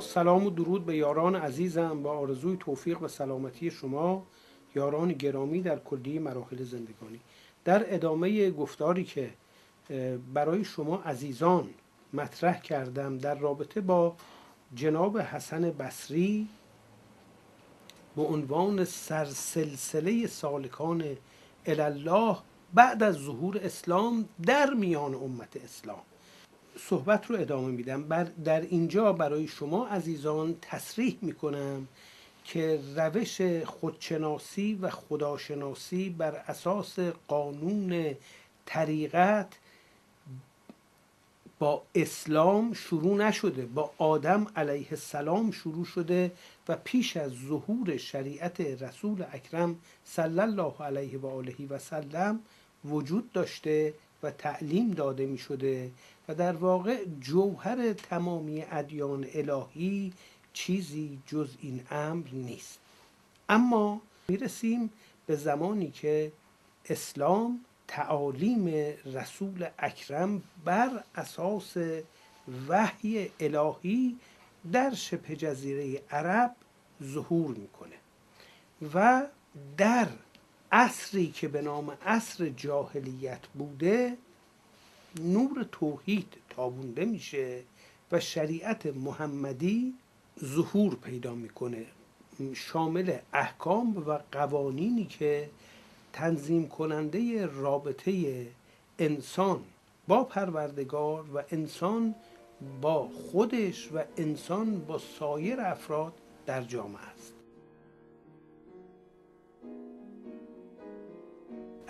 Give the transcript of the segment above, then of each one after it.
سلام و درود به یاران عزیزم با آرزوی توفیق و سلامتی شما یاران گرامی در کلی مراحل زندگانی. در ادامه گفتاری که برای شما عزیزان مطرح کردم در رابطه با جناب حسن بصری به عنوان سرسلسله سالکان الله بعد از ظهور اسلام در میان امت اسلام. صحبت رو ادامه میدم. بر در اینجا برای شما عزیزان تصریح می‌کنم که روش خودشناسی و خداشناسی بر اساس قانون طریقت با اسلام شروع نشده با آدم علیه السلام شروع شده و پیش از ظهور شریعت رسول اکرم صلی الله علیه و آله و سلم وجود داشته و تعلیم داده می شده و در واقع جوهر تمامی ادیان الهی چیزی جز این امر نیست. اما می‌رسیم به زمانی که اسلام تعالیم رسول اکرم بر اساس وحی الهی در شبه جزیره عرب ظهور می‌کنه و در عصری که به نام عصر جاهلیت بوده نور توحید تابونده میشه و شریعت محمدی ظهور پیدا می‌کنه. شامل احکام و قوانینی که تنظیم کننده رابطه انسان با پروردگار و انسان با خودش و انسان با سایر افراد در جامعه است.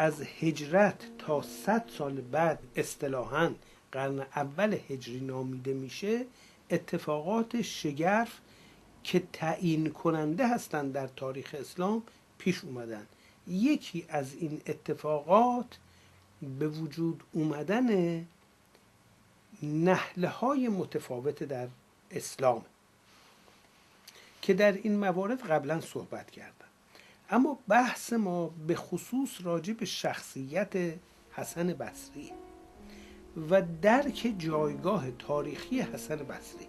از هجرت تا صد سال بعد اصطلاحا قرن اول هجری نامیده میشه اتفاقات شگرف که تعیین کننده هستند در تاریخ اسلام پیش اومدن. یکی از این اتفاقات به وجود اومدن نحله های متفاوت در اسلام که در این موارد قبلا صحبت کردم. اما بحث ما به خصوص راجع به شخصیت حسن بصری و درک جایگاه تاریخی حسن بصری.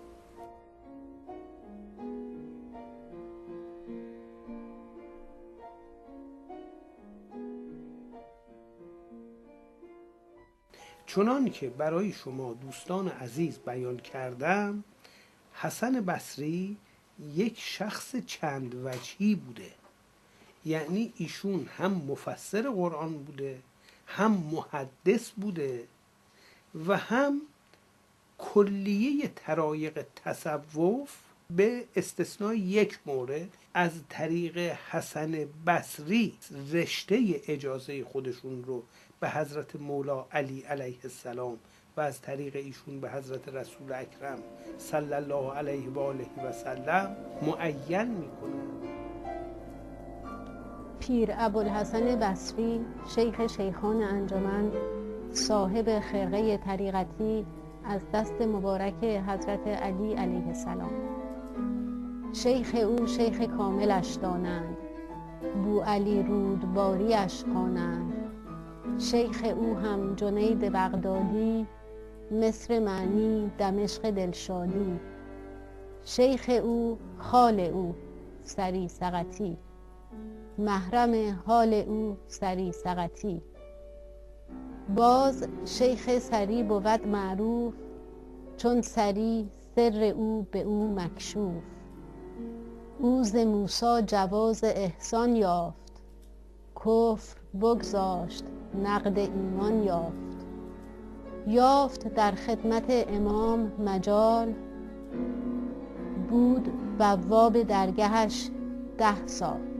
چنان که برای شما دوستان عزیز بیان کردم حسن بصری یک شخص چند وجهی بوده. یعنی ایشون هم مفسر قرآن بوده هم محدث بوده و هم کلیه ترایق تصوف به استثنای یک مورد از طریق حسن بصری رشته اجازه خودشون رو به حضرت مولا علی علیه السلام و از طریق ایشون به حضرت رسول اکرم صلی الله علیه و آله و سلم معین می‌کنه پیر ابوالحسن بصری شیخ شیخان انجمن صاحب خرقه طریقتی از دست مبارک حضرت علی علیه السلام. شیخ او شیخ کاملش دانند بو علی رودباریش خوانند. شیخ او هم جنید بغدادی مصر معنی دمشق دلشادی. شیخ او خال او سری سقطی. محرم حال او سری سقطی. باز شیخ سری بود معروف چون سری سر او به او مکشوف. او ز موسی جواز احسان یافت کفر بگذاشت نقد ایمان یافت. یافت در خدمت امام مجال بود بواب درگهش ده سال.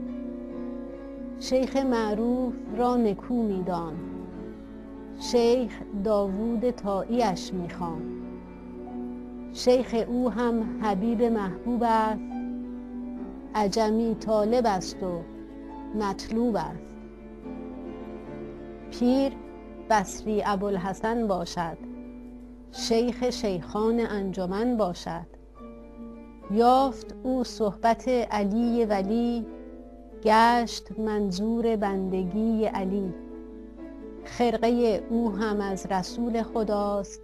شیخ معروف را نکو میدان شیخ داوود تاییش می‌خوان شیخ او هم حبیب محبوب است. عجمی طالب است و مطلوب است. پیر بصری ابوالحسن باشد. شیخ شیخان انجمن باشد. یافت او صحبت علی ولی گشت منظور بندگی علی. خرقه او هم از رسول خداست.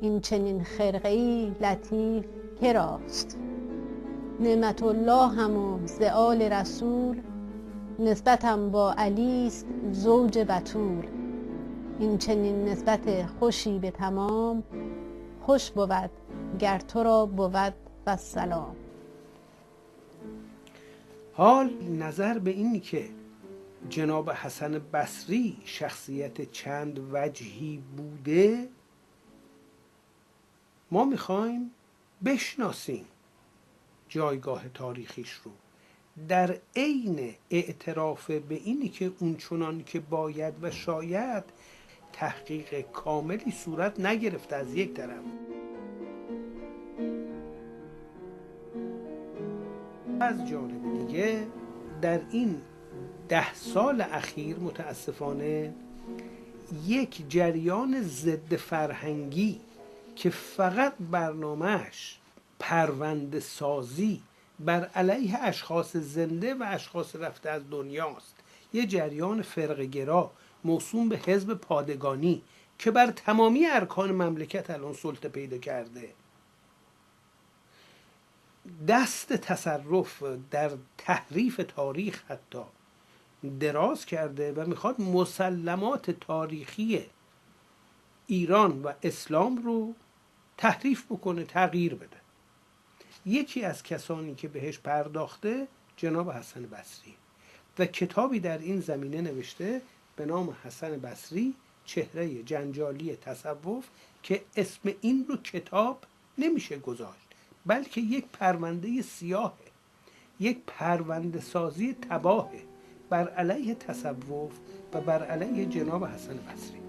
این چنین خرقه لطیف کراست نعمت الله هم و زعال رسول نسبتم با علی است زوج بتول این چنین نسبت خوشی به تمام خوش بود گر تو را بود و سلام. حال نظر به اینی که جناب حسن بصری شخصیت چند وجهی بوده ما می‌خوایم بشناسیم جایگاه تاریخیش رو. در عین اعتراف به اینی که اون چنان که باید و شاید تحقیق کاملی صورت نگرفته از یک طرف. از جانب دیگه در این ده سال اخیر متاسفانه یک جریان ضد فرهنگی که فقط برنامهش پرونده سازی بر علیه اشخاص زنده و اشخاص رفته از دنیاست یه جریان فرقگرا موسوم به حزب پادگانی که بر تمامی ارکان مملکت الان سلطه پیدا کرده. دست تصرف در تحریف تاریخ حتی دراز کرده و می‌خواد مسلمات تاریخی ایران و اسلام رو تحریف بکنه تغییر بده. یکی از کسانی که بهش پرداخته جناب حسن بصری و کتابی در این زمینه نوشته به نام حسن بصری چهره جنجالی تصوف که اسم این رو کتاب نمیشه گذاشت. بلکه یک پرونده سیاهه یک پرونده سازی تباهه بر علیه تصوف و بر علیه جناب حسن بصری.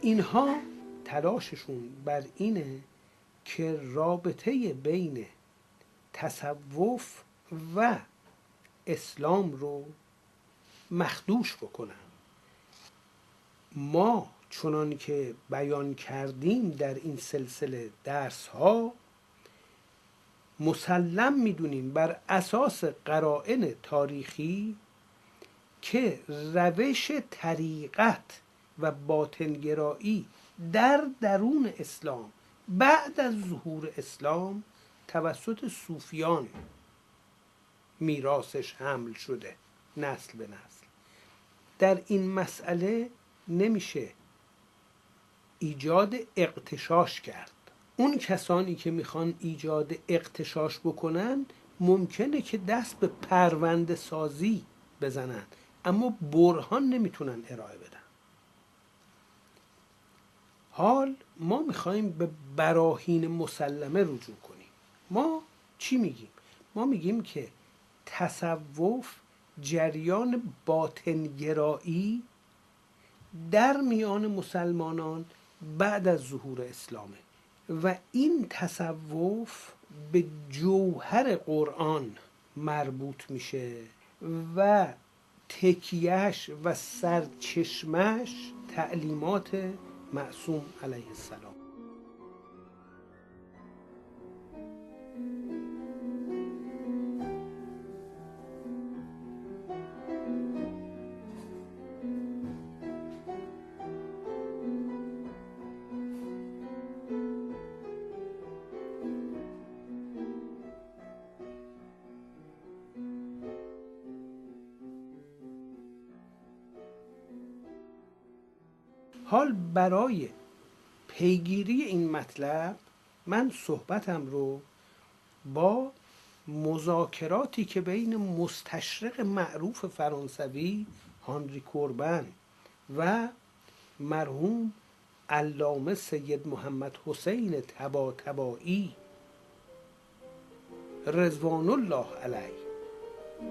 اینها تلاششون بر اینه که رابطه بین تصوف و اسلام رو مخدوش بکنن. ما چنان که بیان کردیم در این سلسله درس ها مسلم می‌دونیم بر اساس قرائن تاریخی که روش طریقت و باطنگرایی در درون اسلام بعد از ظهور اسلام توسط صوفیان میراثش حمل شده نسل به نسل. در این مسئله نمیشه ایجاد اقتشاش کرد. اون کسانی که می‌خوان ایجاد اقتشاش بکنن ممکنه که دست به پرونده سازی بزنن اما برهان نمی‌تونن ارائه بدن. حال ما می‌خوایم به براهین مسلمه رجوع کنیم. ما چی میگیم؟ ما میگیم که تصوف جریان باطنگرایی در میان مسلمانان بعد از ظهور اسلامه و این تصوف به جوهر قرآن مربوط میشه و تکیهش و سرچشمش تعلیمات معصوم علیه السلام برای پیگیری این مطلب من صحبتم رو با مذاکراتی که بین مستشرق معروف فرانسوی هانری کوربن و مرحوم علامه سید محمد حسین تبا تبایی رضوان الله علیه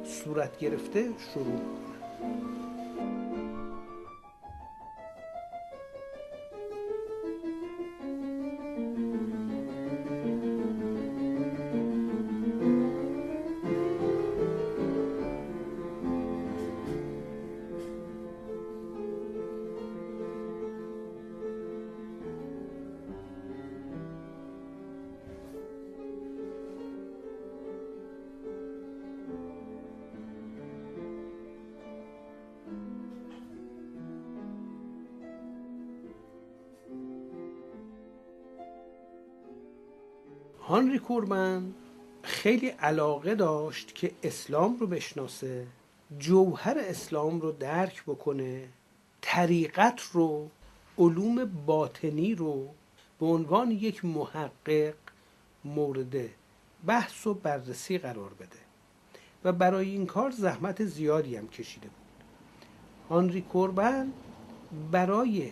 صورت گرفته شروع کنم کوربن خیلی علاقه داشت که اسلام رو بشناسه جوهر اسلام رو درک بکنه طریقت رو علوم باطنی رو به عنوان یک محقق مورد بحث و بررسی قرار بده. و برای این کار زحمت زیادی هم کشیده بود. هانری کوربن برای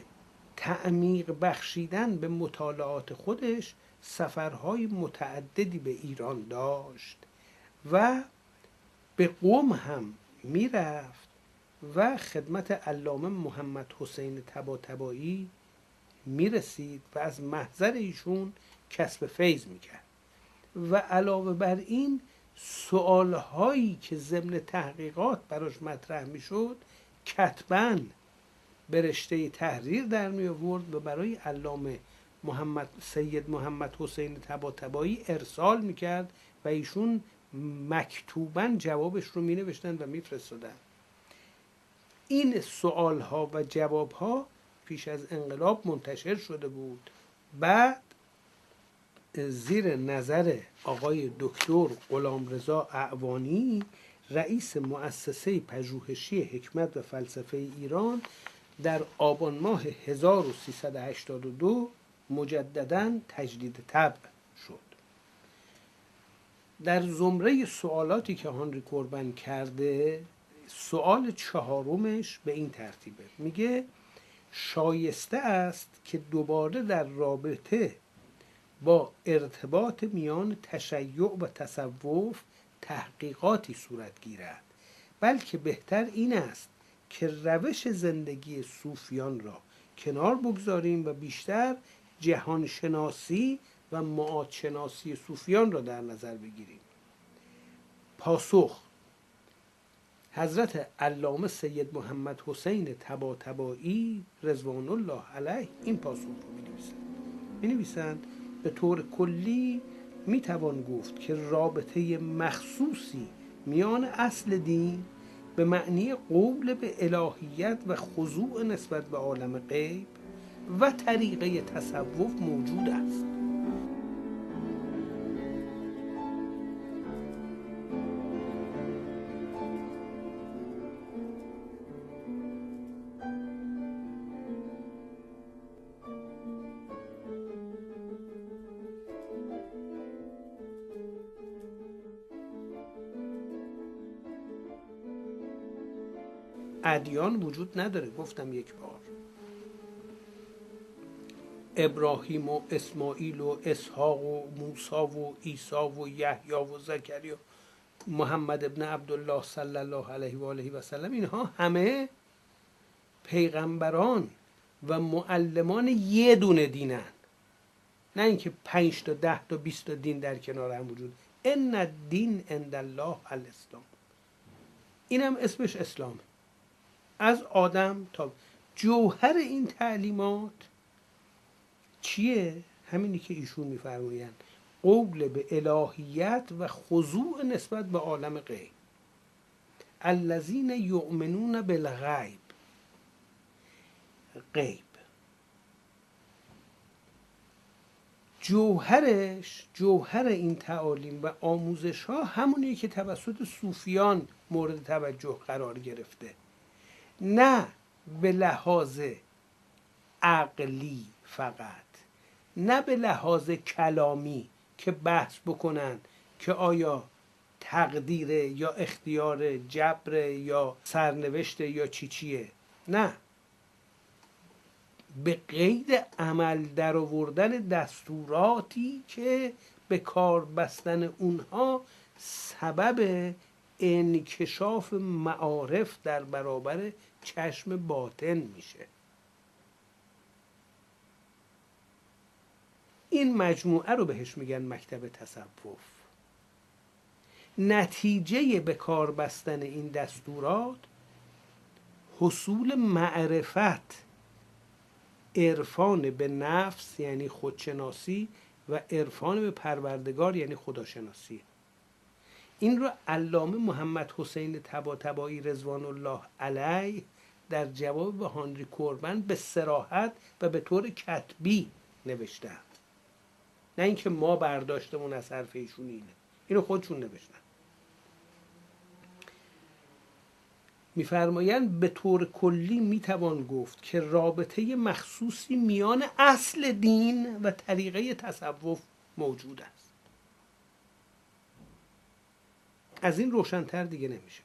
تعمیق بخشیدن به مطالعات خودش سفرهای متعددی به ایران داشت و به قوم هم می‌رفت و خدمت علامه محمد حسین تبا تبایی می‌رسید و از محضر ایشون کسب فیض می‌کرد. و علاوه بر این سوالهایی که ضمن تحقیقات براش مطرح می‌شد کتبا به رشته تحریر در می آورد و برای علامه محمد سید محمد حسین تبا تبایی ارسال می‌کرد و ایشون مکتوبا جوابش رو می نوشتن و میفرستادن. این سوال ها و جواب ها پیش از انقلاب منتشر شده بود. بعد زیر نظر آقای دکتر غلامرضا اعوانی رئیس مؤسسه پژوهشی حکمت و فلسفه ایران در آبان ماه 1382 مجددا تجدید طبع شد. در زمره سوالاتی که هانری کوربن کرده سوال چهارمش به این ترتیبه. میگه شایسته است که دوباره در رابطه با ارتباط میان تشیع و تصوف تحقیقاتی صورت گیرد بلکه بهتر این است که روش زندگی صوفیان را کنار بگذاریم و بیشتر جهانشناسی و معادشناسی صوفیان را در نظر بگیریم. پاسخ حضرت علامه سید محمد حسین تبا تبایی رضوان الله علیه این پاسخ رو می نویسند می نویسند به طور کلی می توان گفت که رابطه مخصوصی میان اصل دین به معنی قبل به الهیت و خضوع نسبت به عالم غیب و طریقه تصوف موجود است. ادیان وجود نداره گفتم یک بار. ابراهیم و اسماعیل و اسحاق و موسا و عیسی و یحیی و زکریا محمد ابن عبدالله صلی الله علیه و آله و سلم اینها همه پیغمبران و معلمان یه دونه دینن. نه اینکه پنج تا ده تا بیست تا دین در کنار هم وجود. ان دین عند الله الاسلام. اینم اسمش اسلامه از آدم تا جوهر این تعلیمات چیه همینی که ایشون میفرمایند. قول به الهیت و خضوع نسبت به عالم غیب. الذین یؤمنون بالغیب. غیب. جوهرش جوهر این تعالیم و آموزش ها همونیه که توسط صوفیان مورد توجه قرار گرفته. نه به لحاظ عقلی فقط. نه به لحاظ کلامی که بحث بکنن که آیا تقدیر یا اختیار جبر یا سرنوشت یا چی چیه. نه. به قید عمل در آوردن دستوراتی که به کار بستن اونها سبب انکشاف معارف در برابر چشم باطن میشه. این مجموعه رو بهش میگن مکتب تصوف. نتیجه به کار بستن این دستورات حصول معرفت عرفان به نفس یعنی خودشناسی و عرفان به پروردگار یعنی خداشناسی. این رو علامه محمد حسین تبا تبایی رضوان الله علیه در جواب به هانری کوربن به سراحت و به طور کتبی نوشته. نه اینکه ما برداشتمون از حرف ایشون اینه. اینو خودشون نوشتن. میفرمایند به طور کلی می‌توان گفت که رابطه مخصوصی میان اصل دین و طریقه تصوف موجود است. از این روشنتر دیگه نمیشه.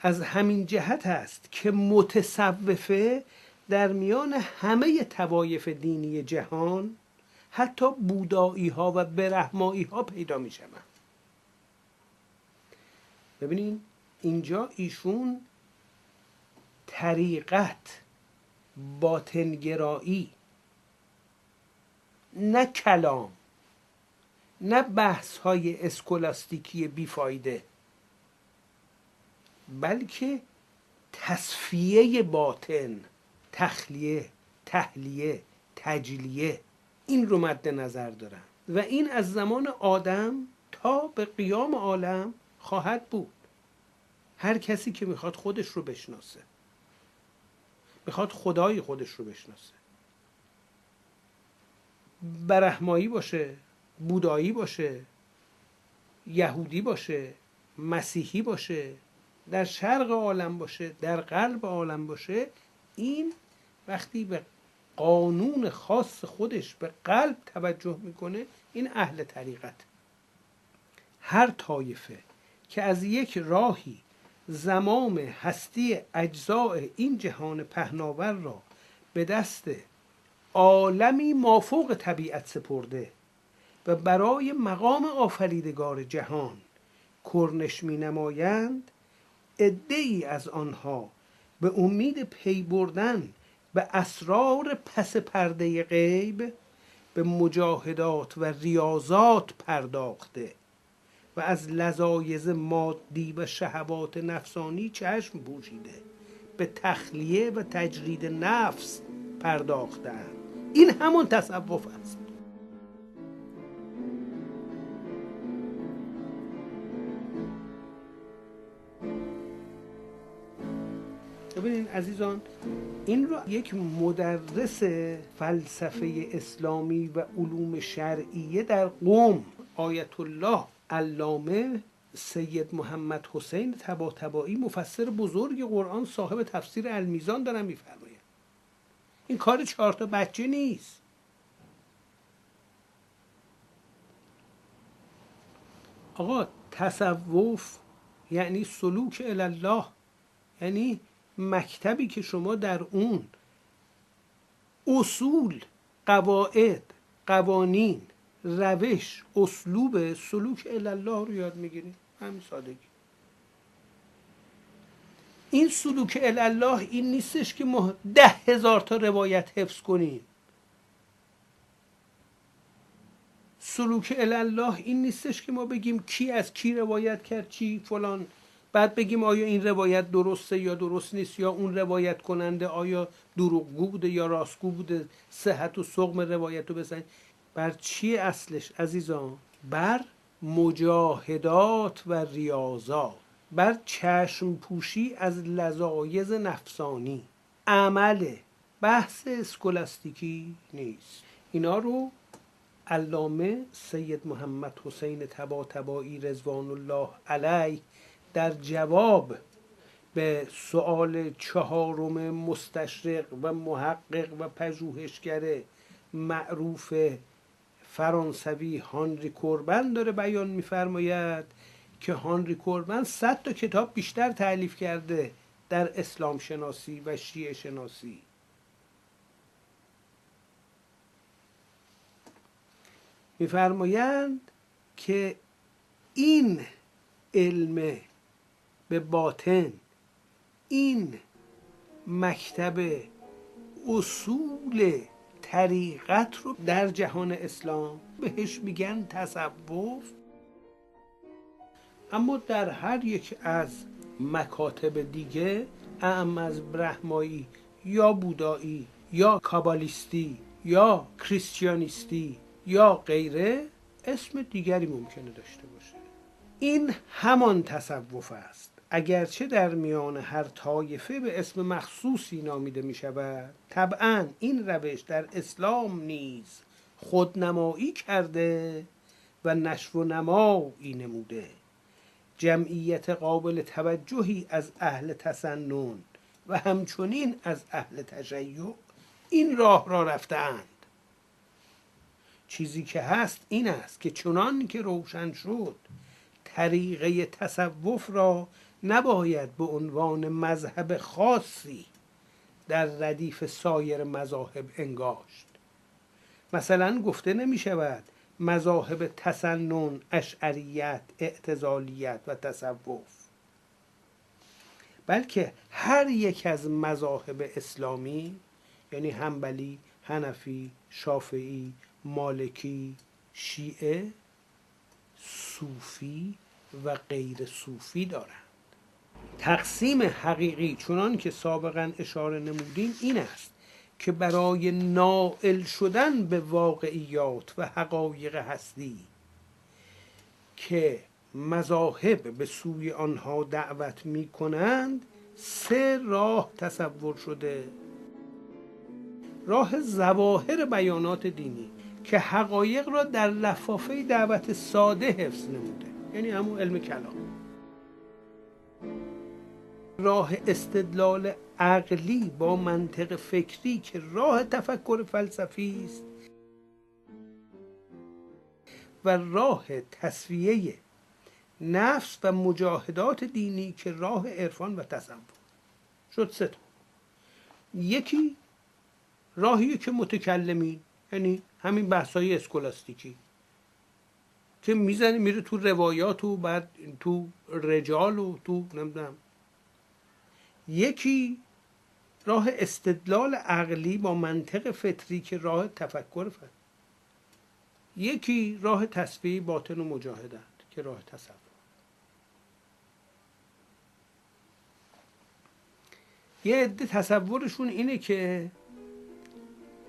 از همین جهت است که متصوفه در میان همه توایف دینی جهان حتی بودایی ها و برهمایی ها پیدا می شوند ببینین اینجا ایشون طریقت باطنگرایی نه کلام نه بحث های اسکولاستیکی بیفایده بلکه تصفیه باطن. تخلیه تحلیه تجلیه. این رو مد نظر دارم. و این از زمان آدم تا به قیام عالم خواهد بود. هر کسی که می‌خواد خودش رو بشناسه. می‌خواد خدای خودش رو بشناسه. برهمایی باشه بودایی باشه یهودی باشه مسیحی باشه در شرق عالم باشه در قلب عالم باشه این وقتی به قانون خاص خودش به قلب توجه می‌کنه این اهل طریقت. هر طایفه که از یک راهی زمام هستی اجزاء این جهان پهناور را به دست عالمی مافوق طبیعت سپرده و برای مقام آفریدگار جهان کرنش می نمایند ای از آنها به امید پی بردن به اسرار پس پرده غیب به مجاهدات و ریاضات پرداخته و از لذایز مادی و شهوات نفسانی چشم پوشیده به تخلیه و تجرید نفس پرداختند این همون تصوف است. عزیزان این رو یک مدرس فلسفه اسلامی و علوم شرعیه در قوم آیت الله علامه سید محمد حسین تبا تبایی مفسر بزرگ قرآن صاحب تفسیر المیزان دارن میفرمایند. این کار چهار تا بچه نیست. آقا تصوف یعنی سلوک الله یعنی مکتبی که شما در اون اصول قواعد قوانین روش اسلوب سلوک الله رو یاد می‌گیریم همین سادگی. این سلوک الله این نیستش که ما ده هزار تا روایت حفظ کنیم. سلوک الله این نیستش که ما بگیم کی از کی روایت کرد چی فلان. بعد بگیم آیا این روایت درسته یا درست نیست یا اون روایت کننده آیا دروغگو بوده یا راستگو بوده؟ صحت و سقم روایت رو بزنید. بر چی اصلش عزیزان؟ بر مجاهدات و ریاضات. بر چشم پوشی از لذایز نفسانی. عمل. بحث اسکولاستیکی نیست. اینا رو علامه سید محمد حسین تبا تبایی رزوان الله علیه در جواب به سوال چهارم مستشرق و محقق و پژوهشگر معروف فرانسوی هانری کوربن داره بیان میفرماید که هانری کوربن صد تا کتاب بیشتر تعلیف کرده در اسلام شناسی و شیعه شناسی. میفرمایند که این علم به باطن. این مکتب اصول طریقت رو در جهان اسلام بهش میگن تصوف. اما در هر یک از مکاتب دیگه اعم از برهمایی یا بودایی یا کابالیستی یا کریستیانیستی یا غیره اسم دیگری ممکنه داشته باشه. این همان تصوف است. اگرچه در میان هر طایفه به اسم مخصوصی نامیده می شود طبعا این روش در اسلام نیز خودنمایی کرده و نشو و نمایی نموده. جمعیت قابل توجهی از اهل تسنن و همچنین از اهل تشیع این راه را رفتند چیزی که هست این است که چنان که روشن شد طریقه تصوف را نباید به عنوان مذهب خاصی در ردیف سایر مذاهب انگاشت. مثلا گفته نمی شود مذاهب تسنن اشعریت اعتزالیت و تصوف. بلکه هر یک از مذاهب اسلامی یعنی همبلی هنفی شافعی مالکی شیعه صوفی و غیر صوفی دارند. تقسیم حقیقی چنان که سابقا اشاره نمودیم این است که برای نائل شدن به واقعیات و حقایق هستی که مذاهب به سوی آنها دعوت می کنند سه راه تصور شده. راه زواهر بیانات دینی که حقایق را در لفافه دعوت ساده حفظ نموده یعنی همون علم کلام. راه استدلال عقلی با منطق فکری که راه تفکر فلسفی است و راه تصفیه نفس و مجاهدات دینی که راه عرفان و تصور. شد سه یکی راهی که متکلمین یعنی همین بحثای اسکولاستیکی. که می‌زنه میره تو روایات و بعد تو رجال و تو نمی‌دونم. یکی راه استدلال عقلی با منطق فطری که راه تفکر فطر یکی راه تصفیه باطن و مجاهدت که راه تصور. یه عده تصورشون اینه که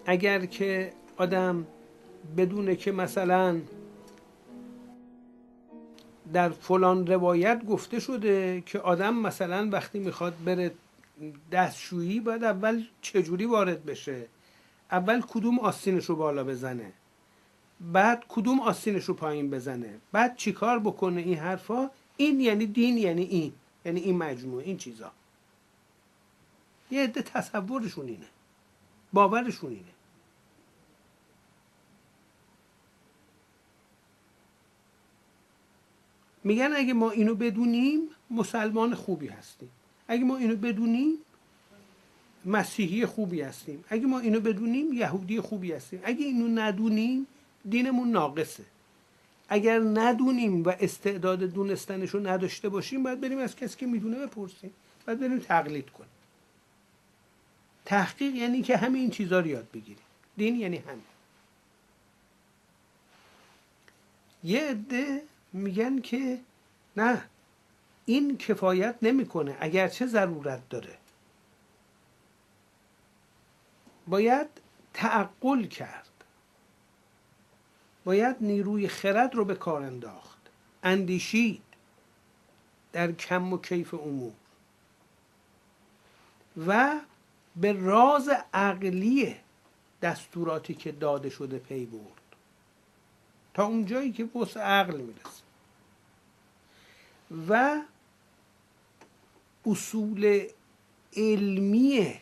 اگر که آدم بدونه که مثلا در فلان روایت گفته شده که آدم مثلا وقتی می‌خواد بره دستشویی باید اول چجوری وارد بشه؟ اول کدوم آستینش رو بالا بزنه؟ بعد کدوم آستینش رو پایین بزنه؟ بعد چیکار بکنه این حرفا؟ این یعنی دین یعنی این. یعنی این مجموعه این چیزا. یه عده تصورشون اینه. باورشون اینه. میگن اگه ما اینو بدونیم مسلمان خوبی هستیم. اگه ما اینو بدونیم مسیحی خوبی هستیم. اگه ما اینو بدونیم یهودی خوبی هستیم. اگه اینو ندونیم دینمون ناقصه. اگر ندونیم و استعداد دونستنش رو نداشته باشیم باید بریم از کسی که می‌دونه بپرسیم. باید بریم تقلید کنیم. تحقیق یعنی که همه این چیزها رو یاد بگیریم. دین یعنی همین. یه عده میگن که نه این کفایت نمی‌کنه اگرچه ضرورت داره. باید تعقل کرد. باید نیروی خرد رو به کار انداخت. اندیشید در کم و کیف امور. و به راز عقلی دستوراتی که داده شده پی برد. تا اونجایی که وسع عقل می‌رسه. و اصول علمی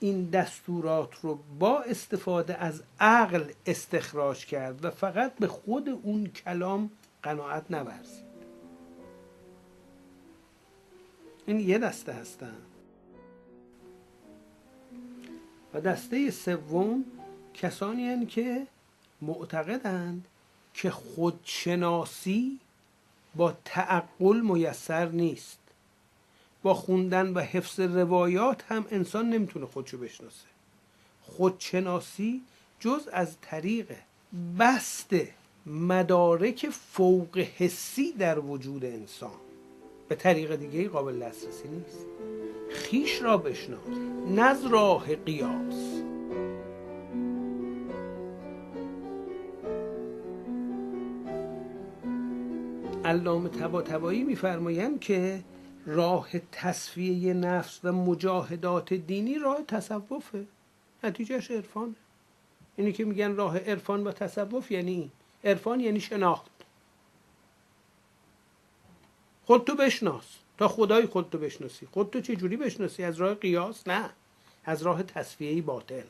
این دستورات رو با استفاده از عقل استخراج کرد و فقط به خود اون کلام قناعت نورزید. این یه دسته هستن. و دسته سوم کسانی هستند که معتقدند که خودشناسی با تعقل میسر نیست. با خوندن و حفظ روایات هم انسان نمی‌تونه خودشو بشناسه. خودشناسی جز از طریق بست مدارک فوق حسی در وجود انسان. به طریق دیگه قابل دسترسی نیست. خیش را بشناس نز راه قیاس. علامه تبا تبایی میفرمایند که راه تصفیه نفس و مجاهدات دینی راه تصوفه. نتیجهش عرفانه. اینی که میگن راه عرفان و تصوف یعنی این. عرفان یعنی شناخت. خودتو بشناس. تا خدای خودتو بشناسی. خودتو چه جوری بشناسی؟ از راه قیاس؟ نه. از راه تصفیه باطل.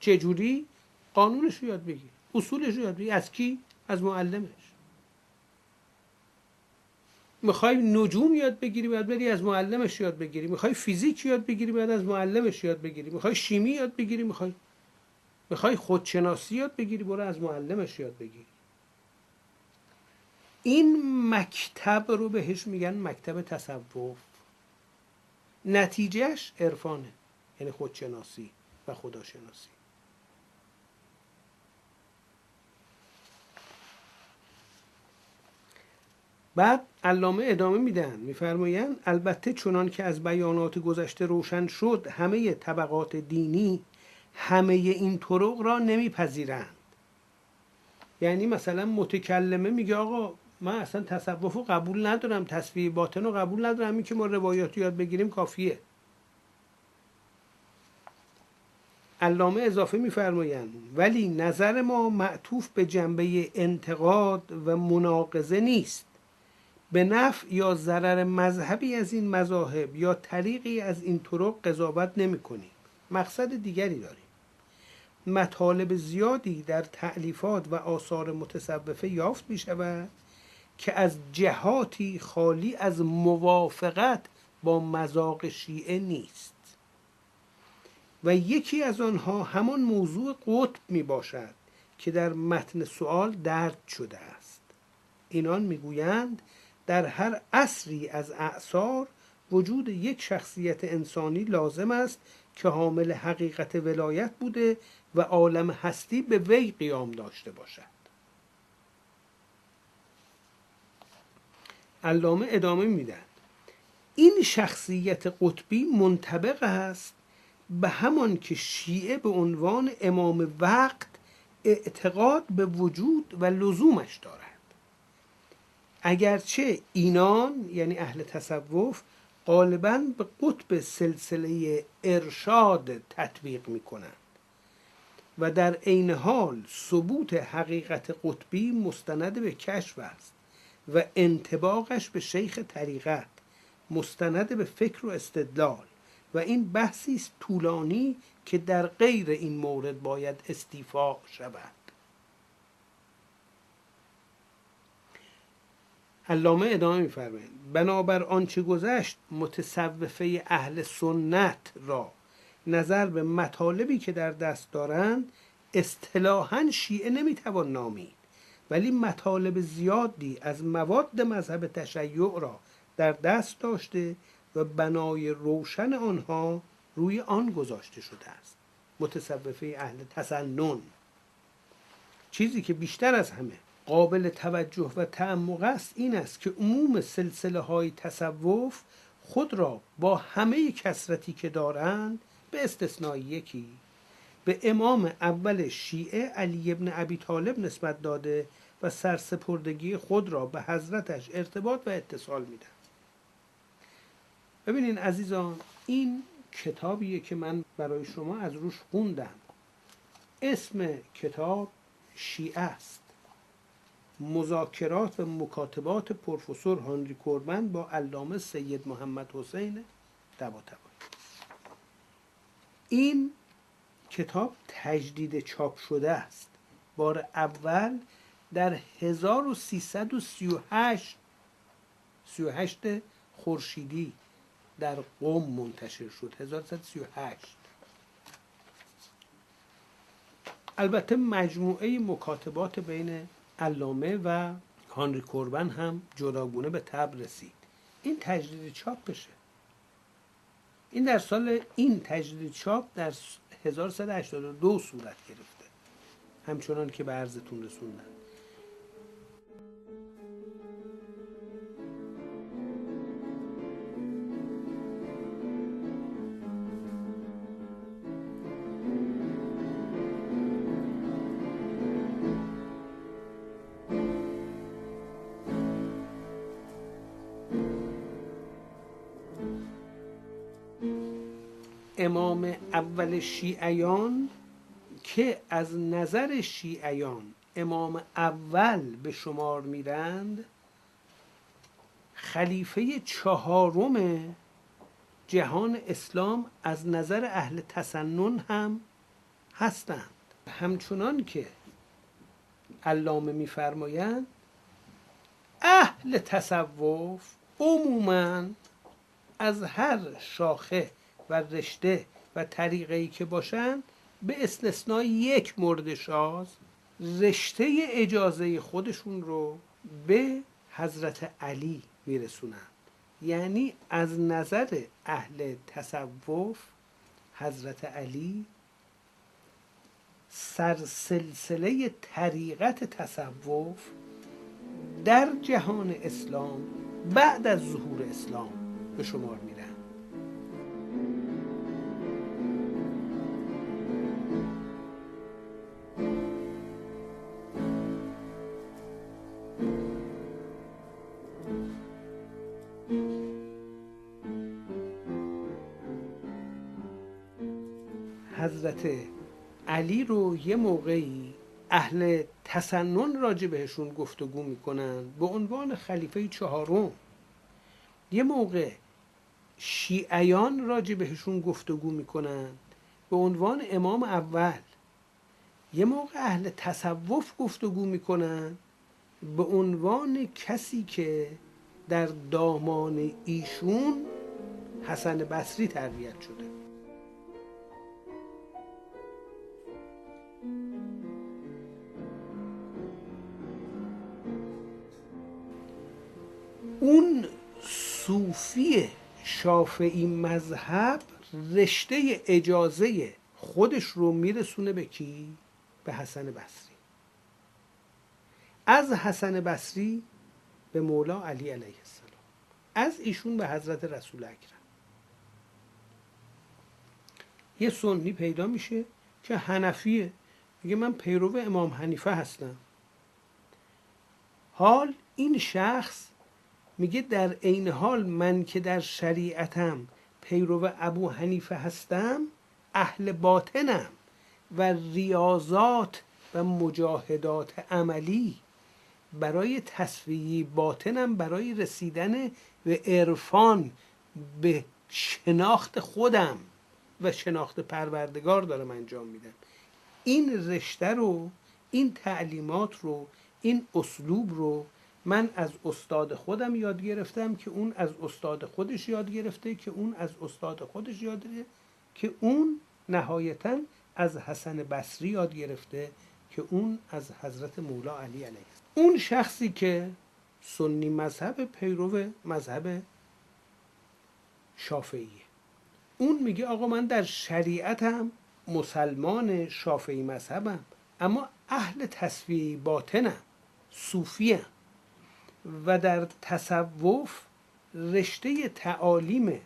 چه جوری قانونش رو یاد بگیر. اصولش رو یاد بگیر. از کی؟ از معلمش. می‌خوای نجوم یاد بگیری باید بری از معلمش یاد بگیری. می‌خوای فیزیک یاد بگیری باید از معلمش یاد بگیری. می‌خوای شیمی یاد بگیری می‌خوای می‌خوای خودشناسی یاد بگیری برو از معلمش یاد بگیری. این مکتب رو بهش میگن مکتب تصوف. نتیجهش عرفانه یعنی خودشناسی و خداشناسی بعد علامه ادامه میدن. میفرمایند البته چنان که از بیانات گذشته روشن شد همه طبقات دینی همه این طرق را نمیپذیرند. یعنی مثلا متکلمه میگه آقا من اصلا تصوف رو قبول ندارم تصویر باطن رو قبول ندارم این که ما روایات یاد بگیریم کافیه. علامه اضافه میفرمایند ولی نظر ما معطوف به جنبه انتقاد و مناقضه نیست. به نفع یا ضرر مذهبی از این مذاهب یا طریقی از این طرق قضاوت نمی کنیم. مقصد دیگری داریم. مطالب زیادی در تعلیفات و آثار متصوفه یافت می شود که از جهاتی خالی از موافقت با مذاق شیعه نیست. و یکی از آنها همان موضوع قطب می باشد که در متن سوال درد شده است. اینان می‌گویند در هر عصری از اعثار وجود یک شخصیت انسانی لازم است که حامل حقیقت ولایت بوده و عالم هستی به وی قیام داشته باشد. علامه ادامه میدن این شخصیت قطبی منطبق است به همان که شیعه به عنوان امام وقت اعتقاد به وجود و لزومش دارد. اگرچه اینان یعنی اهل تصوف غالبا به قطب سلسله ارشاد تطبیق می کنند و در عین حال ثبوت حقیقت قطبی مستند به کشف است و انتباقش به شیخ طریقت مستند به فکر و استدلال و این بحثی است طولانی که در غیر این مورد باید استیفا شود. علامه ادامه میفرمایند بنابر آنچه گذشت متصوفه اهل سنت را نظر به مطالبی که در دست دارند اصطلاحا شیعه نمی‌توان نامید. ولی مطالب زیادی از مواد مذهب تشیع را در دست داشته و بنای روشن آنها روی آن گذاشته شده است. متصوفه اهل تسنن. چیزی که بیشتر از همه قابل توجه و تعمق است این است که عموم سلسله های تصوف خود را با همه کسرتی که دارند به استثنای یکی. به امام اول شیعه علی ابن ابی طالب نسبت داده و سرسپردگی خود را به حضرتش ارتباط و اتصال میدن ببینین عزیزان این کتابیه که من برای شما از روش خوندم. اسم کتاب شیعه است. مذاکرات و مکاتبات پروفسور هانری کوربن با علامه سید محمد حسین طباطبایی این کتاب تجدید چاپ شده است. بار اول در 1338 38 خورشیدی در قم منتشر شد. 1338 البته مجموعه مکاتبات بین علامه و هانری کوربن هم جداگونه به تب رسید. این تجدید چاپ بشه. این در سال این تجدید چاپ در 1182 صورت گرفته. همچنان که به عرضتون رسوندن امام اول شیعیان که از نظر شیعیان امام اول به شمار میرند خلیفه چهارم جهان اسلام از نظر اهل تسنن هم هستند. همچنان که علامه میفرمایند اهل تصوف عموما از هر شاخه و رشته و طریقه ای که باشند به استثنای یک مورد شاز رشته اجازه خودشون رو به حضرت علی میرسونند یعنی از نظر اهل تصوف حضرت علی سرسلسله طریقت تصوف در جهان اسلام بعد از ظهور اسلام به شمار میرن حضرت علی رو یه موقعی اهل تسنن راجع بهشون گفتگو می‌کنن به عنوان خلیفه چهارم. یه موقع شیعیان راجع بهشون گفتگو می‌کنن به عنوان امام اول. یه موقع اهل تصوف گفتگو می‌کنن به عنوان کسی که در دامان ایشون حسن بصری تربیت شده. اون صوفی شافعی مذهب رشته اجازه خودش رو میرسونه به کی؟ به حسن بصری. از حسن بصری به مولا علی علیه السلام. از ایشون به حضرت رسول اکرم. یه سنی پیدا میشه که حنفیه. میگه من پیرو امام حنیفه هستم. حال این شخص میگه در عین حال من که در شریعتم پیرو ابو حنیفه هستم اهل باطنم و ریاضات و مجاهدات عملی برای تصویه باطنم برای رسیدن به عرفان به شناخت خودم و شناخت پروردگار دارم انجام میدم. این رشته رو این تعلیمات رو این اسلوب رو من از استاد خودم یاد گرفتم که اون از استاد خودش یاد گرفته که اون از استاد خودش یاد گرفته که اون نهایتا از حسن بصری یاد گرفته که اون از حضرت مولا علی علیه اون شخصی که سنی مذهب پیرو مذهب شافعیه. اون میگه آقا من در شریعتم مسلمان شافعی مذهبم اما اهل تصویه باطنم صوفیم. و در تصوف رشته تعالیم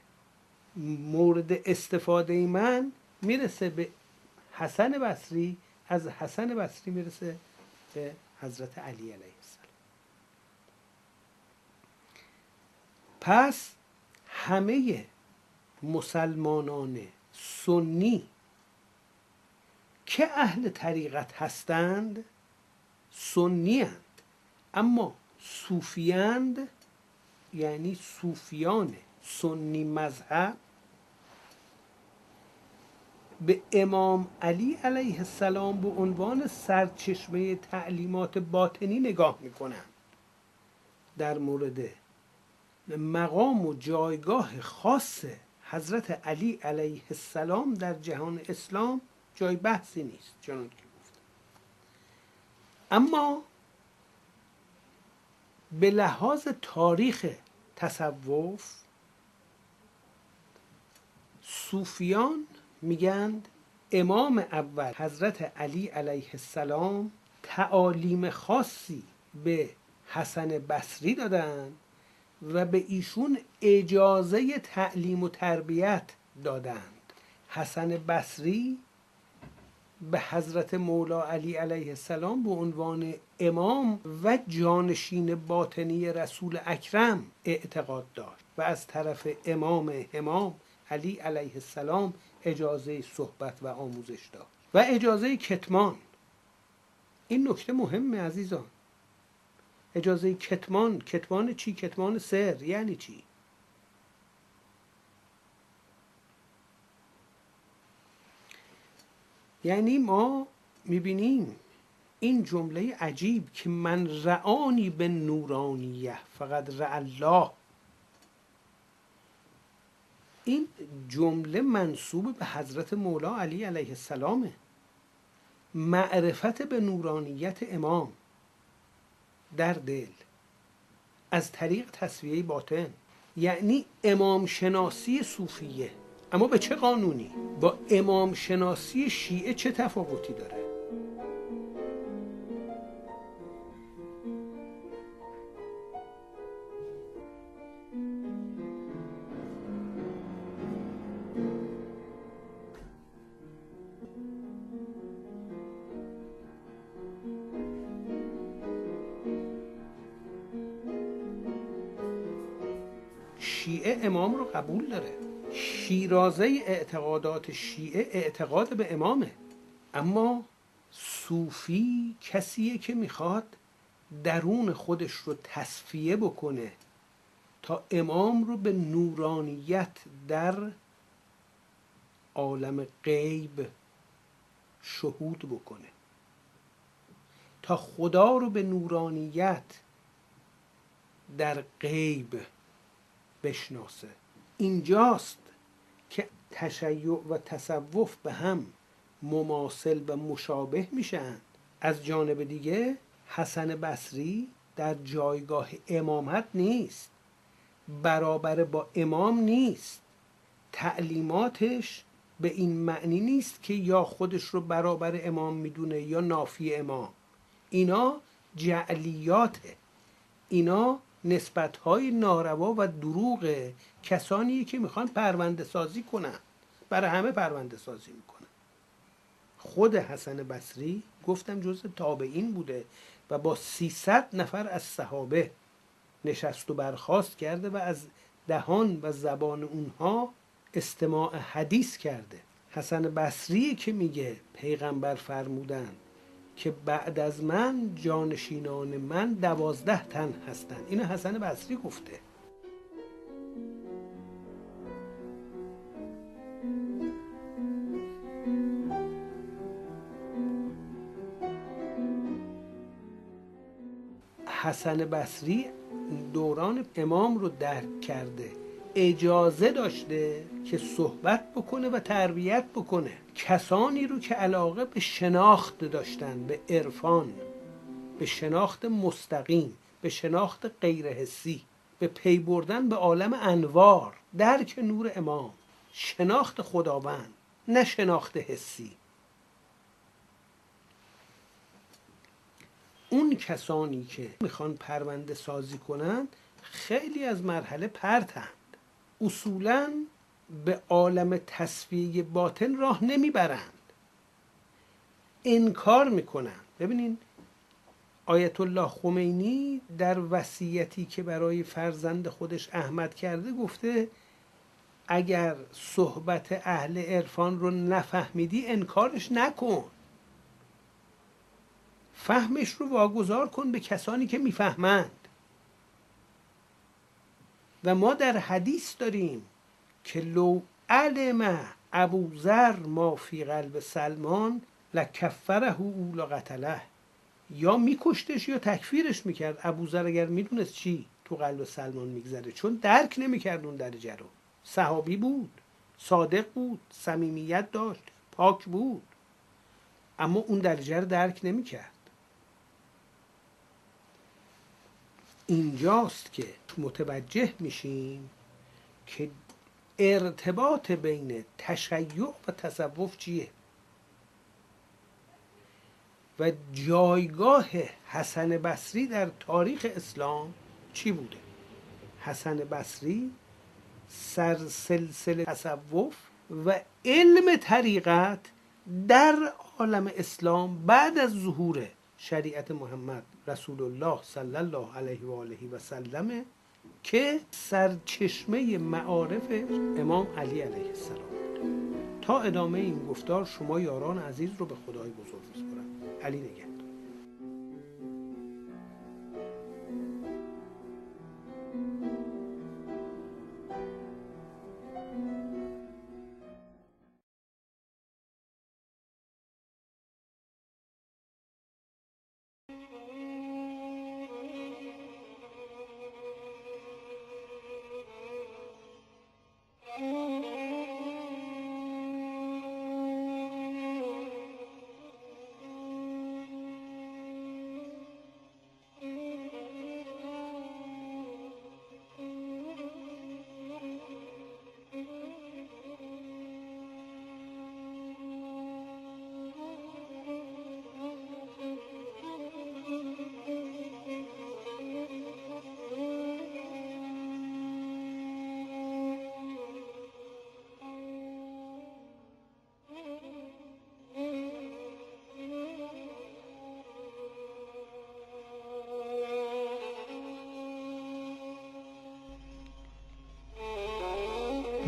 مورد استفاده من می‌رسه به حسن بصری از حسن بصری می‌رسه به حضرت علی علیه السلام. پس همه مسلمانان سنی که اهل طریقت هستند سنی هستند اما صوفیند یعنی صوفیان سنی مذهب به امام علی علیه السلام به عنوان سرچشمه تعلیمات باطنی نگاه می‌کنند. در مورد مقام و جایگاه خاص حضرت علی علیه السلام در جهان اسلام جای بحثی نیست چنان که گفتم اما به لحاظ تاریخ تصوف صوفیان میگند امام اول حضرت علی علیه السلام تعالیم خاصی به حسن بصری دادند و به ایشون اجازه تعلیم و تربیت دادند. حسن بصری به حضرت مولا علی علیه السلام به عنوان امام و جانشین باطنی رسول اکرم اعتقاد داشت و از طرف امام امام علی علیه السلام اجازه صحبت و آموزش داد. و اجازه کتمان. این نکته مهمه عزیزان. اجازه کتمان. کتمان چی؟ کتمان سر. یعنی چی؟ یعنی ما می‌بینیم این جمله عجیب که من رعانی به نورانیه فقط رع الله. این جمله منصوب به حضرت مولا علی علیه السلامه. معرفت به نورانیت امام. در دل. از طریق تصویه باطن. یعنی امام شناسی صوفیه. اما به چه قانونی؟ با امام شناسی شیعه چه تفاوتی داره؟ شیعه امام رو قبول داره شیرازه اعتقادات شیعه اعتقاد به امامه. اما صوفی کسیه که می‌خواد درون خودش رو تصفیه بکنه تا امام رو به نورانیت در عالم غیب شهود بکنه. تا خدا رو به نورانیت در غیب بشناسه. اینجاست تشیع و تصوف به هم مماثل و مشابه میشن. از جانب دیگه حسن بصری در جایگاه امامت نیست. برابر با امام نیست. تعلیماتش به این معنی نیست که یا خودش رو برابر امام می‌دونه یا نافی امام. اینا جعلیاته. اینا نسبت های ناروا و دروغ کسانی که می‌خوان پرونده سازی کنن. برای همه پرونده سازی می‌کنن خود حسن بصری گفتم جز تابعین بوده و با 300 نفر از صحابه نشست و برخواست کرده و از دهان و زبان اونها استماع حدیث کرده. حسن بصری که میگه پیغمبر فرمودن که بعد از من جانشینان من دوازده تن هستند. اینو حسن بصری گفته. حسن بصری دوران امام رو درک کرده. اجازه داشته که صحبت بکنه و تربیت بکنه. کسانی رو که علاقه به شناخت داشتن به عرفان به شناخت مستقیم به شناخت غیر حسی به پی بردن به عالم انوار درک نور امام شناخت خداوند نه شناخت حسی. اون کسانی که می‌خوان پرونده سازی کنند خیلی از مرحله پرتند. اصولا به عالم تصفیه باطن راه نمی‌برند. انکار می‌کنند ببینین آیت الله خمینی در وصیتی که برای فرزند خودش احمد کرده گفته اگر صحبت اهل عرفان رو نفهمیدی انکارش نکن. فهمش رو واگذار کن به کسانی که می‌فهمند. و ما در حدیث داریم که لو علم ابوذر ما فی قلب سلمان لکفره او قتله یا میکشتش یا تکفیرش می‌کرد. ابوذر اگر می‌دونست چی تو قلب سلمان میگذره چون درک نمی‌کرد اون درجه رو. صحابی بود صادق بود صمیمیت داشت پاک بود. اما اون درجه رو درک نمی‌کرد. اینجاست که متوجه میشیم که ارتباط بین تشیع و تصوف چیه؟ و جایگاه حسن بصری در تاریخ اسلام چی بوده؟ حسن بصری سر سلسله تصوف و علم طریقت در عالم اسلام بعد از ظهور شریعت محمد رسول الله صلی الله علیه و آله و سلم که سرچشمه معارف امام علی علیه السلام. تا ادامه این گفتار شما یاران عزیز رو به خدای بزرگ بسپرم علی نگه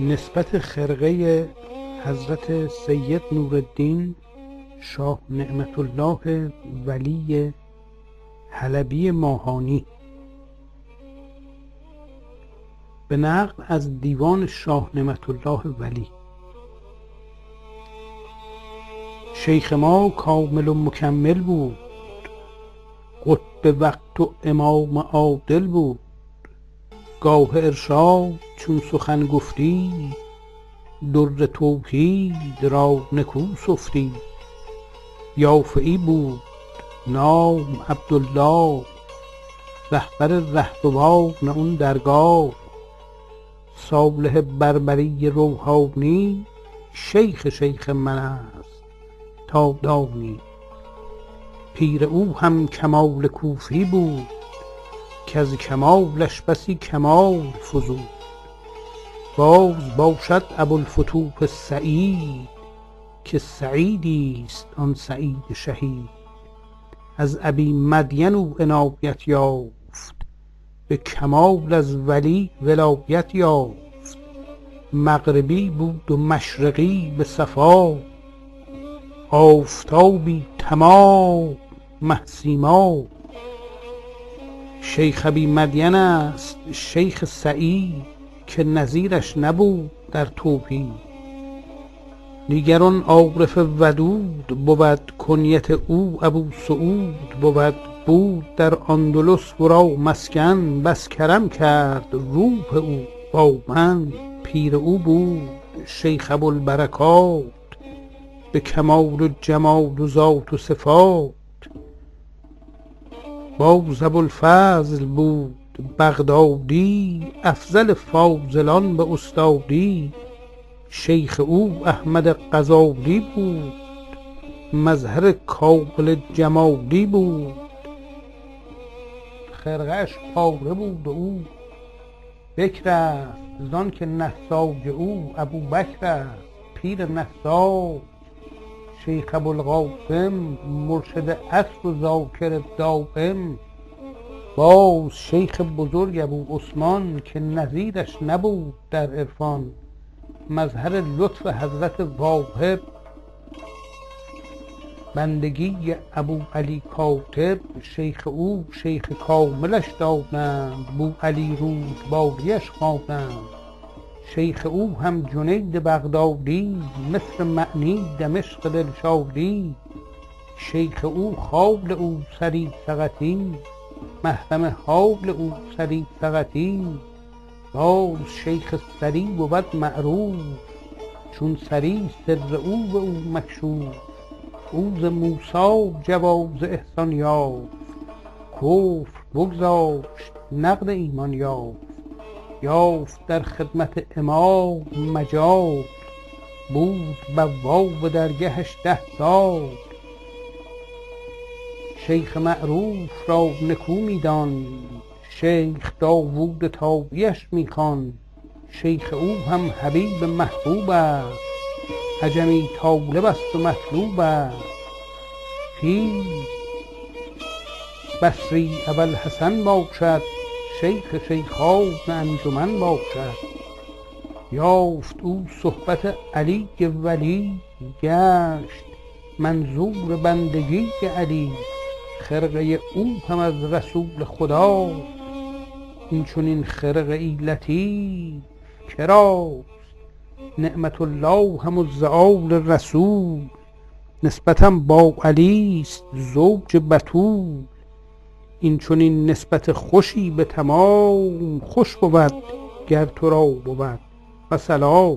نسبت خرقه حضرت سید نورالدین شاه نعمت الله ولی حلبی ماهانی. به نقل از دیوان شاه نعمت الله ولی. شیخ ما کامل و مکمل بود. قطب وقت و امام عادل بود. گاه ارشاد چون سخن گفتی در توحید را نکو سفتی. یافعی بود نام عبدالله رهبر رهروان اون درگاه. صالح بربری روحانی شیخ شیخ من است تا دانی. پیر او هم کمال کوفی بود کز کمالش بسی کمال فزود. باز باشد ابوالفتوح سعید که سعیدی است آن سعید شهید. از ابی مدین او عنایت یافت به کمال از ولی ولایت یافت. مغربی بود و مشرقی به صفا آفتابی تمام مه سیما شیخ ابی مدین است شیخ سعید که نظیرش نبود در توحید دیگر آن عارف ودود بود کنیت او ابو سعود بود بود در اندلس ورا مسکن بس کرم کرد روح او. با من پیر او بود شیخ ابوالبرکات به کمال و جمال و ذات و صفات. باز ابوالفضل بود بغدادی افضل فاضلان به استادی. شیخ او احمد غزالی بود مظهر کامل جمالی بود. خرقهاش پاره بود او بکر است زانکه نساج او ابوبکر است پیر نساج شیخ ابوالقاسم مرشد اصل و ذاکر دایم باز شیخ بزرگ ابوعثمان که نظیرش نبود در عرفان مظهر لطف حضرت واهب بندگی ابوعلی کاتب شیخ او شیخ کاملش دانند بوعلی رودباریش خوانند شیخ او هم جنید بغدادی مصر معنی دمشق دلشادی. شیخ او خال او سری سقطی. محرم حال او سری سقطی باز شیخ سری بود معروف چون سری سر او به او مکشوف. او ز موسی جواز احسان یافت کفر بگذاشت نقد ایمان یافت. یافت در خدمت امام مجال بود بواب درگهش ده سال. شیخ معروف را نکو می دان شیخ داوود طاییش می خوان. شیخ او هم حبیب محبوب است عجمی طالب است و مطلوب است. خویش بصری ابوالحسن باشد شیخ شیخان انجمن باشد. یافت او صحبت علی ولی گشت منظور بندگی علی. خرقه او هم از رسول خدا. این چنین خرقه ای لطیف. کراست. نعمت الله هم از رسول. نسبتم با علی است زوج بتول این چنین نسبت خوشی به تمام خوش بود گر تو را بود. و سلام.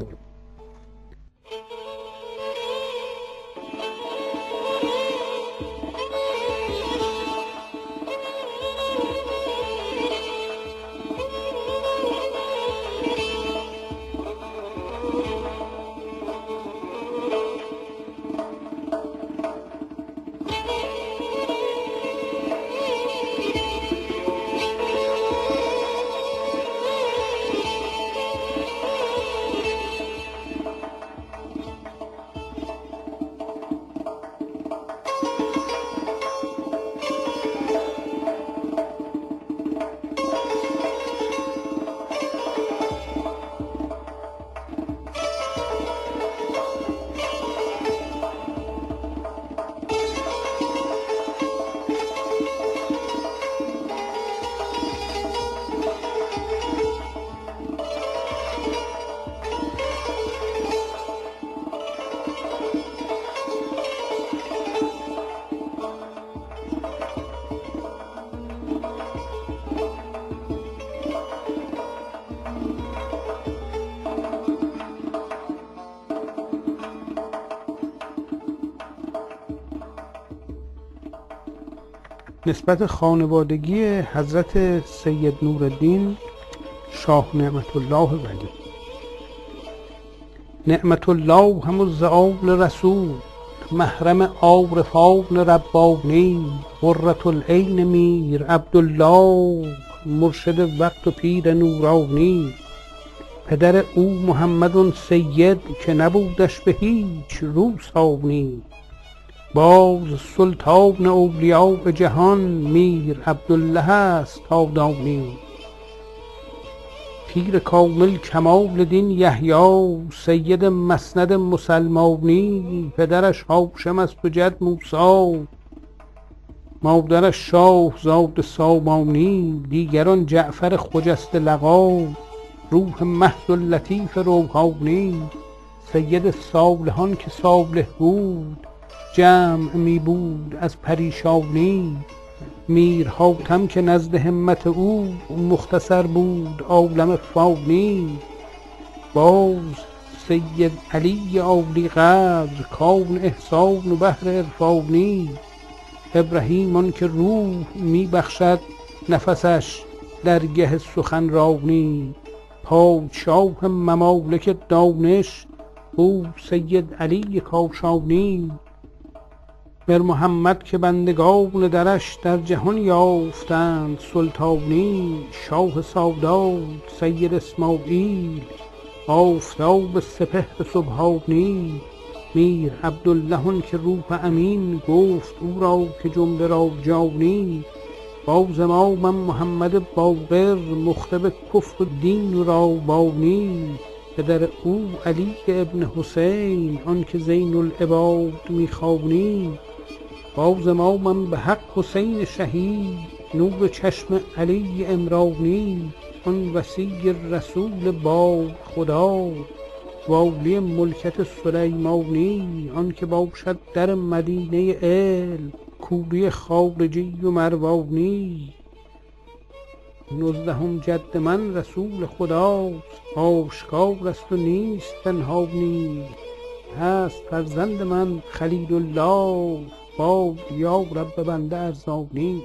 نسبت خانوادگی حضرت سید نورالدین شاه نعمت الله ولی نعمت الله هم آل رسول محرم عارفان ربانی قرة العین میر عبدالله مرشد وقت و پیر نورانی. پدر او محمد سید که نبودش به هیچ رو ثانی باز سلطان اولیاء جهان میر عبدالله است تا دانی پیر کامل کمال دین یحیی سید مسند مسلمانی پدرش هاشم است و جد موسی مادرش شاه زاد سامانی دیگران جعفر خجسته لقا روح مهد و لطیف روحانی سید صالحان که صالح بود. جمع می بود از پریشانی. میر حاتم که نزد همت او مختصر بود عالم فانی. باز سید علی عالی قدر کون احسان و بحر عرفانی. ابراهیم آن که روح می بخشد نفسش درگه سخنرانی. پادشاه ممالک دانش او سید علی کاشانی. مر محمد که بندگان درش در جهان یافتند سلطانی شاه سادات سید اسماعیل آفتاب سپهر سبحانی میر عبدالله آن که روح امین گفت او را که جمله را جانی باز امامم محمد باقر مخطب کفر دین را بانی پدر او علی ابن حسین آن که زین العباد می باز امامم به حق حسین شهید نور چشم علی عمرانی آن وصی رسول با خدا. والی ملکت سلیمانی آن که باشد در مدینه علم کوری خارجی و مروانی. نوزدهم جد من رسول خداست آشکار است و نیست پنهانی هست فرزند من خلیل الله. باد یا رب بنده ارزانی.